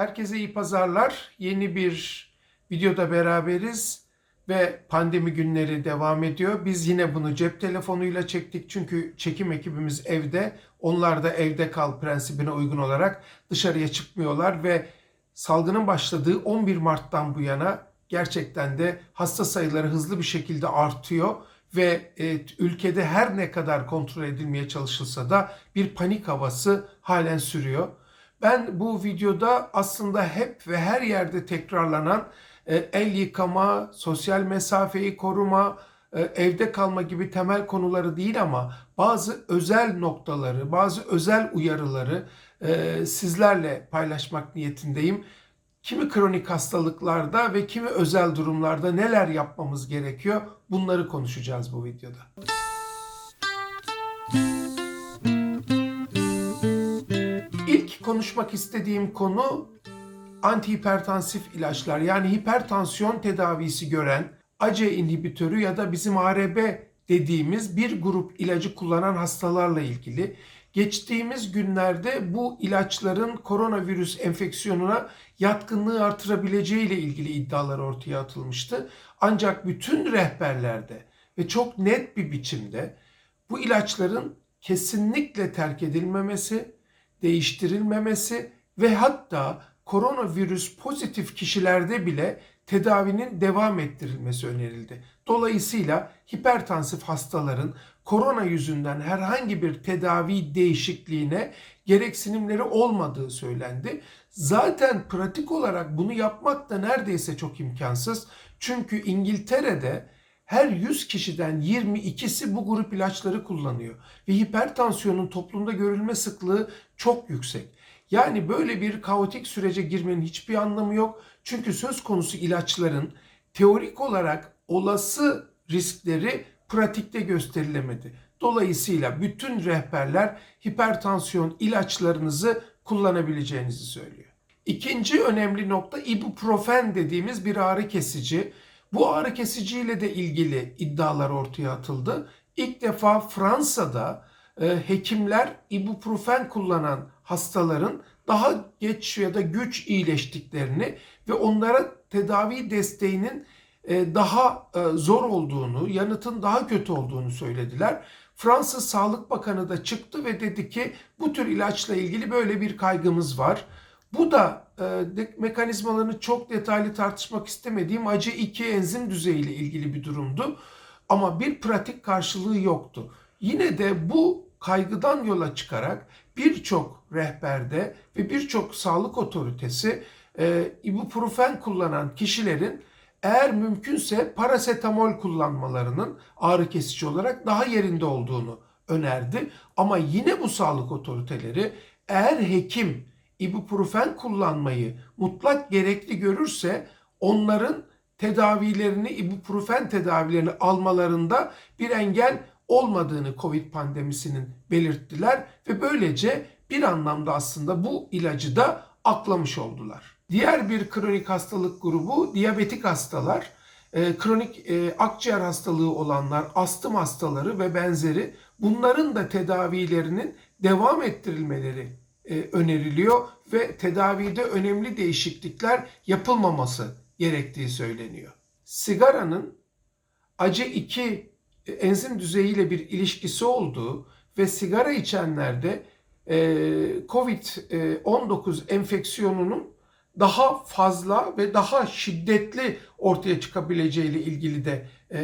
Herkese iyi pazarlar. Yeni bir videoda beraberiz ve pandemi günleri devam ediyor. Biz yine bunu cep telefonuyla çektik çünkü çekim ekibimiz evde. Onlar da evde kal prensibine uygun olarak dışarıya çıkmıyorlar ve salgının başladığı 11 Mart'tan bu yana gerçekten de hasta sayıları hızlı bir şekilde artıyor ve e, ülkede her ne kadar kontrol edilmeye çalışılsa da bir panik havası halen sürüyor. Ben bu videoda aslında hep ve her yerde tekrarlanan e, el yıkama, sosyal mesafeyi koruma, e, evde kalma gibi temel konuları değil ama bazı özel noktaları, bazı özel uyarıları e, sizlerle paylaşmak niyetindeyim. Kimi kronik hastalıklarda ve kimi özel durumlarda neler yapmamız gerekiyor bunları konuşacağız bu videoda. Konuşmak istediğim konu antihipertansif ilaçlar yani hipertansiyon tedavisi gören ACE inhibitörü ya da bizim ARB dediğimiz bir grup ilacı kullanan hastalarla ilgili. Geçtiğimiz günlerde bu ilaçların koronavirüs enfeksiyonuna yatkınlığı artırabileceği ile ilgili iddialar ortaya atılmıştı. Ancak bütün rehberlerde ve çok net bir biçimde bu ilaçların kesinlikle terk edilmemesi, değiştirilmemesi ve hatta koronavirüs pozitif kişilerde bile tedavinin devam ettirilmesi önerildi. Dolayısıyla hipertansif hastaların korona yüzünden herhangi bir tedavi değişikliğine gereksinimleri olmadığı söylendi. Zaten pratik olarak bunu yapmak da neredeyse çok imkansız. Çünkü İngiltere'de her 100 kişiden 22'si bu grup ilaçları kullanıyor ve hipertansiyonun toplumda görülme sıklığı çok yüksek. Yani böyle bir kaotik sürece girmenin hiçbir anlamı yok. Çünkü söz konusu ilaçların teorik olarak olası riskleri pratikte gösterilemedi. Dolayısıyla bütün rehberler hipertansiyon ilaçlarınızı kullanabileceğinizi söylüyor. İkinci önemli nokta ibuprofen dediğimiz bir ağrı kesici. Bu ağrı kesiciyle de ilgili iddialar ortaya atıldı. İlk defa Fransa'da e, hekimler ibuprofen kullanan hastaların daha geç ya da güç iyileştiklerini ve onlara tedavi desteğinin e, daha e, zor olduğunu, yanıtın daha kötü olduğunu söylediler. Fransız Sağlık Bakanı da çıktı ve dedi ki bu tür ilaçla ilgili böyle bir kaygımız var. Bu da e, mekanizmalarını çok detaylı tartışmak istemediğim ACE2 enzim düzeyiyle ilgili bir durumdu. Ama bir pratik karşılığı yoktu. Yine de bu kaygıdan yola çıkarak birçok rehberde ve birçok sağlık otoritesi e, ibuprofen kullanan kişilerin eğer mümkünse parasetamol kullanmalarının ağrı kesici olarak daha yerinde olduğunu önerdi. Ama yine bu sağlık otoriteleri eğer hekim ibuprofen kullanmayı mutlak gerekli görürse onların tedavilerini, ibuprofen tedavilerini almalarında bir engel olmadığını Covid pandemisinin belirttiler ve böylece bir anlamda aslında bu ilacı da aklamış oldular. Diğer bir kronik hastalık grubu diyabetik hastalar. E, kronik e, akciğer hastalığı olanlar, astım hastaları ve benzeri bunların da tedavilerinin devam ettirilmeleri öneriliyor ve tedavide önemli değişiklikler yapılmaması gerektiği söyleniyor. Sigaranın ACE2 enzim düzeyiyle bir ilişkisi olduğu ve sigara içenlerde e, COVID-19 enfeksiyonunun daha fazla ve daha şiddetli ortaya çıkabileceği ile ilgili de e,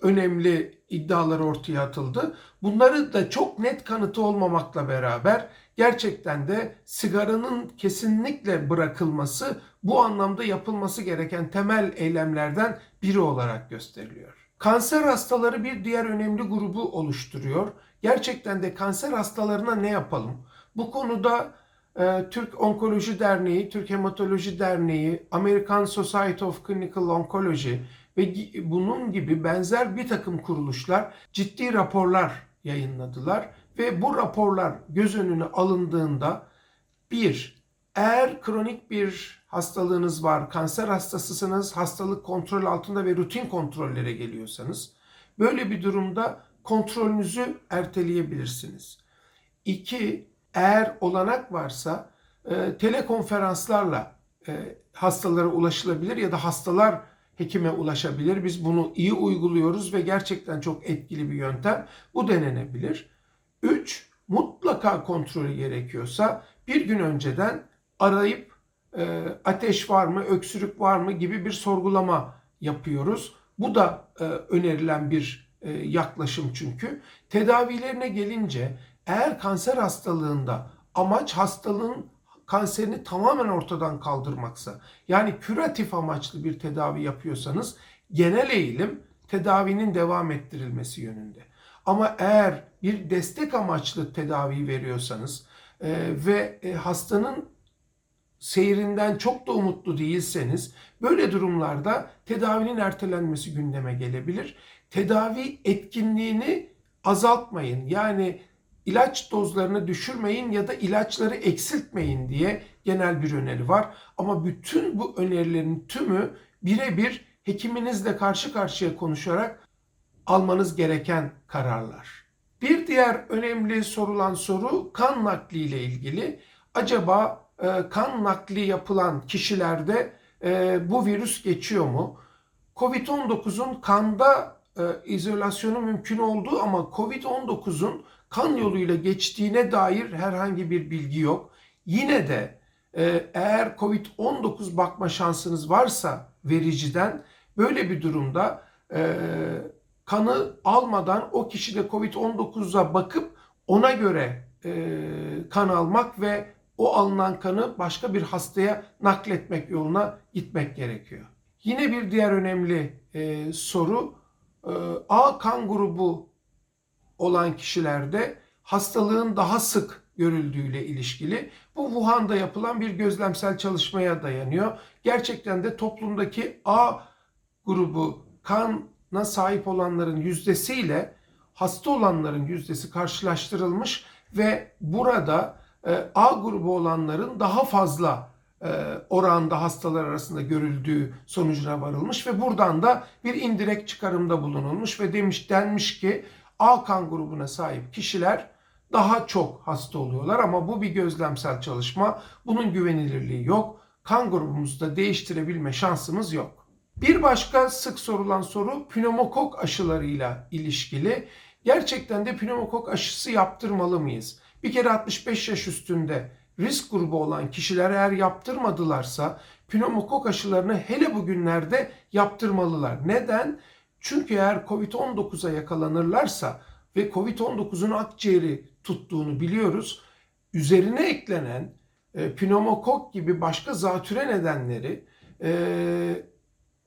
önemli iddialar ortaya atıldı. Bunları da çok net kanıtı olmamakla beraber gerçekten de sigaranın kesinlikle bırakılması bu anlamda yapılması gereken temel eylemlerden biri olarak gösteriliyor. Kanser hastaları bir diğer önemli grubu oluşturuyor. Gerçekten de kanser hastalarına ne yapalım? Bu konuda e, Türk Onkoloji Derneği, Türk Hematoloji Derneği, American Society of Clinical Oncology ve bunun gibi benzer bir takım kuruluşlar ciddi raporlar yayınladılar ve bu raporlar göz önüne alındığında bir, eğer kronik bir hastalığınız var, kanser hastasısınız, hastalık kontrol altında ve rutin kontrollere geliyorsanız böyle bir durumda kontrolünüzü erteleyebilirsiniz. İki, eğer olanak varsa e, telekonferanslarla e, hastalara ulaşılabilir ya da hastalar hekime ulaşabilir. Biz bunu iyi uyguluyoruz ve gerçekten çok etkili bir yöntem. Bu denenebilir. 3. Mutlaka kontrolü gerekiyorsa bir gün önceden arayıp e, ateş var mı, öksürük var mı gibi bir sorgulama yapıyoruz. Bu da e, önerilen bir e, yaklaşım çünkü. Tedavilerine gelince eğer kanser hastalığında amaç hastalığın kanserini tamamen ortadan kaldırmaksa yani küratif amaçlı bir tedavi yapıyorsanız genel eğilim tedavinin devam ettirilmesi yönünde. Ama eğer bir destek amaçlı tedavi veriyorsanız e, ve e, hastanın seyrinden çok da umutlu değilseniz böyle durumlarda tedavinin ertelenmesi gündeme gelebilir. Tedavi etkinliğini azaltmayın. Yani ilaç dozlarını düşürmeyin ya da ilaçları eksiltmeyin diye genel bir öneri var. Ama bütün bu önerilerin tümü birebir hekiminizle karşı karşıya konuşarak almanız gereken kararlar. Bir diğer önemli sorulan soru kan nakli ile ilgili. Acaba e, kan nakli yapılan kişilerde e, bu virüs geçiyor mu? Covid-19'un kanda e, izolasyonu mümkün olduğu ama Covid-19'un kan yoluyla geçtiğine dair herhangi bir bilgi yok. Yine de e, eğer Covid-19 bakma şansınız varsa vericiden böyle bir durumda e, kanı almadan o kişide Covid-19'a bakıp ona göre e, kan almak ve o alınan kanı başka bir hastaya nakletmek yoluna gitmek gerekiyor. Yine bir diğer önemli e, soru e, A kan grubu olan kişilerde hastalığın daha sık görüldüğüyle ilişkili. Bu Wuhan'da yapılan bir gözlemsel çalışmaya dayanıyor. Gerçekten de toplumdaki A grubu kana sahip olanların yüzdesiyle hasta olanların yüzdesi karşılaştırılmış ve burada e, A grubu olanların daha fazla e, oranda hastalar arasında görüldüğü sonucuna varılmış ve buradan da bir indirekt çıkarımda bulunulmuş ve demiş denmiş ki A kan grubuna sahip kişiler daha çok hasta oluyorlar ama bu bir gözlemsel çalışma. Bunun güvenilirliği yok. Kan grubumuzu da değiştirebilme şansımız yok. Bir başka sık sorulan soru pneumokok aşılarıyla ilişkili. Gerçekten de pneumokok aşısı yaptırmalı mıyız? Bir kere 65 yaş üstünde risk grubu olan kişiler eğer yaptırmadılarsa pneumokok aşılarını hele bugünlerde yaptırmalılar. Neden? Çünkü eğer Covid-19'a yakalanırlarsa ve Covid-19'un akciğeri tuttuğunu biliyoruz. Üzerine eklenen e, pneumokok gibi başka zatüre nedenleri e,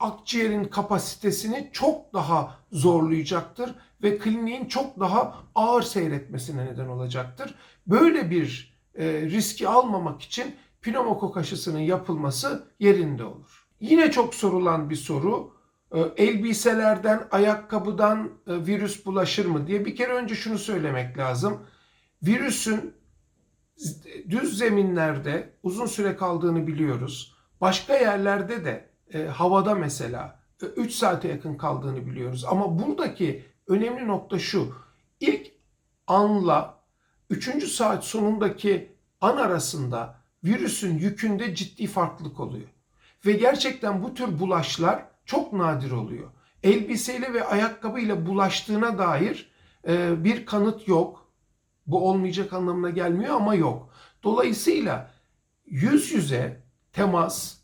akciğerin kapasitesini çok daha zorlayacaktır ve kliniğin çok daha ağır seyretmesine neden olacaktır. Böyle bir e, riski almamak için pneumokok aşısının yapılması yerinde olur. Yine çok sorulan bir soru e, elbiselerden, ayakkabıdan e, virüs bulaşır mı diye bir kere önce şunu söylemek lazım. Virüsün düz zeminlerde uzun süre kaldığını biliyoruz. Başka yerlerde de e, havada mesela 3 saate yakın kaldığını biliyoruz. Ama buradaki önemli nokta şu. İlk anla 3. saat sonundaki an arasında virüsün yükünde ciddi farklılık oluyor. Ve gerçekten bu tür bulaşlar çok nadir oluyor. Elbiseyle ve ayakkabıyla bulaştığına dair e, bir kanıt yok. Bu olmayacak anlamına gelmiyor ama yok. Dolayısıyla yüz yüze temas e,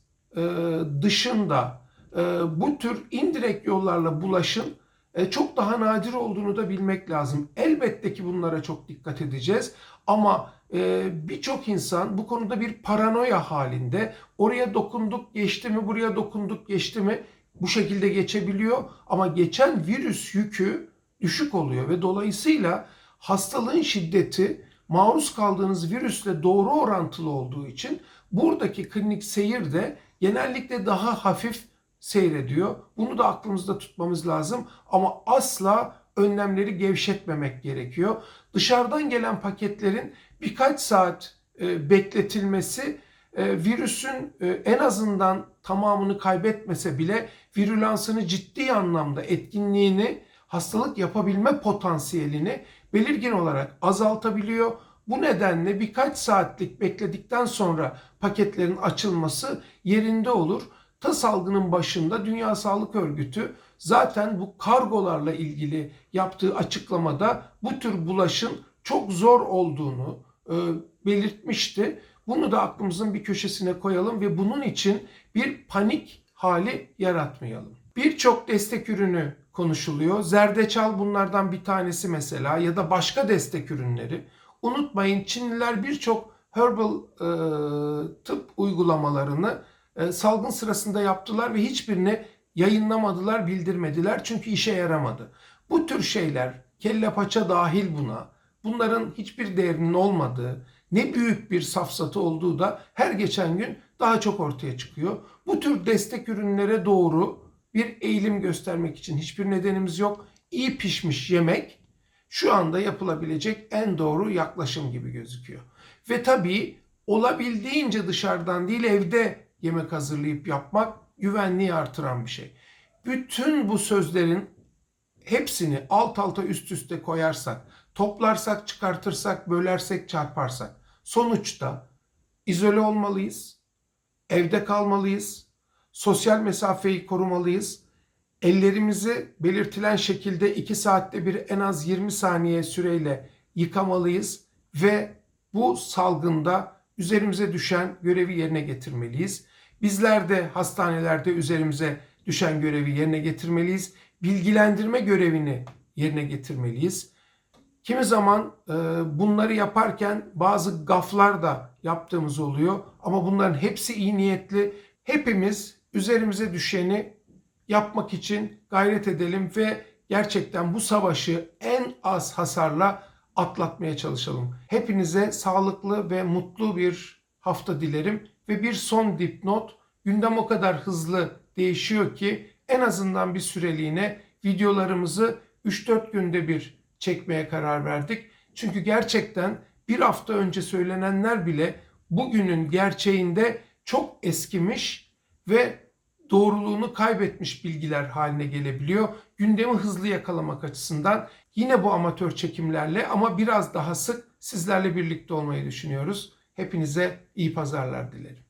dışında e, bu tür indirekt yollarla bulaşın e, çok daha nadir olduğunu da bilmek lazım. Elbette ki bunlara çok dikkat edeceğiz ama e, birçok insan bu konuda bir paranoya halinde oraya dokunduk geçti mi buraya dokunduk geçti mi bu şekilde geçebiliyor ama geçen virüs yükü düşük oluyor ve dolayısıyla hastalığın şiddeti maruz kaldığınız virüsle doğru orantılı olduğu için buradaki klinik seyir de genellikle daha hafif seyrediyor. Bunu da aklımızda tutmamız lazım ama asla önlemleri gevşetmemek gerekiyor. Dışarıdan gelen paketlerin birkaç saat e, bekletilmesi e, virüsün e, en azından tamamını kaybetmese bile virülansını ciddi anlamda etkinliğini, hastalık yapabilme potansiyelini belirgin olarak azaltabiliyor. Bu nedenle birkaç saatlik bekledikten sonra paketlerin açılması yerinde olur. Ta salgının başında Dünya Sağlık Örgütü zaten bu kargolarla ilgili yaptığı açıklamada bu tür bulaşın çok zor olduğunu e, belirtmişti. Bunu da aklımızın bir köşesine koyalım ve bunun için bir panik hali yaratmayalım. Birçok destek ürünü konuşuluyor. Zerdeçal bunlardan bir tanesi mesela ya da başka destek ürünleri. Unutmayın Çinliler birçok herbal e, tıp uygulamalarını e, salgın sırasında yaptılar ve hiçbirini yayınlamadılar, bildirmediler çünkü işe yaramadı. Bu tür şeyler, kelle paça dahil buna, bunların hiçbir değerinin olmadığı, ne büyük bir safsatı olduğu da her geçen gün daha çok ortaya çıkıyor. Bu tür destek ürünlere doğru bir eğilim göstermek için hiçbir nedenimiz yok. İyi pişmiş yemek şu anda yapılabilecek en doğru yaklaşım gibi gözüküyor. Ve tabii olabildiğince dışarıdan değil evde yemek hazırlayıp yapmak güvenliği artıran bir şey. Bütün bu sözlerin hepsini alt alta üst üste koyarsak, toplarsak, çıkartırsak, bölersek, çarparsak sonuçta izole olmalıyız, evde kalmalıyız, sosyal mesafeyi korumalıyız. Ellerimizi belirtilen şekilde 2 saatte bir en az 20 saniye süreyle yıkamalıyız ve bu salgında üzerimize düşen görevi yerine getirmeliyiz. Bizler de hastanelerde üzerimize düşen görevi yerine getirmeliyiz. Bilgilendirme görevini yerine getirmeliyiz. Kimi zaman e, bunları yaparken bazı gaflar da yaptığımız oluyor ama bunların hepsi iyi niyetli. Hepimiz üzerimize düşeni yapmak için gayret edelim ve gerçekten bu savaşı en az hasarla atlatmaya çalışalım. Hepinize sağlıklı ve mutlu bir hafta dilerim ve bir son dipnot. Gündem o kadar hızlı değişiyor ki en azından bir süreliğine videolarımızı 3-4 günde bir çekmeye karar verdik. Çünkü gerçekten bir hafta önce söylenenler bile bugünün gerçeğinde çok eskimiş ve doğruluğunu kaybetmiş bilgiler haline gelebiliyor. Gündemi hızlı yakalamak açısından yine bu amatör çekimlerle ama biraz daha sık sizlerle birlikte olmayı düşünüyoruz. Hepinize iyi pazarlar dilerim.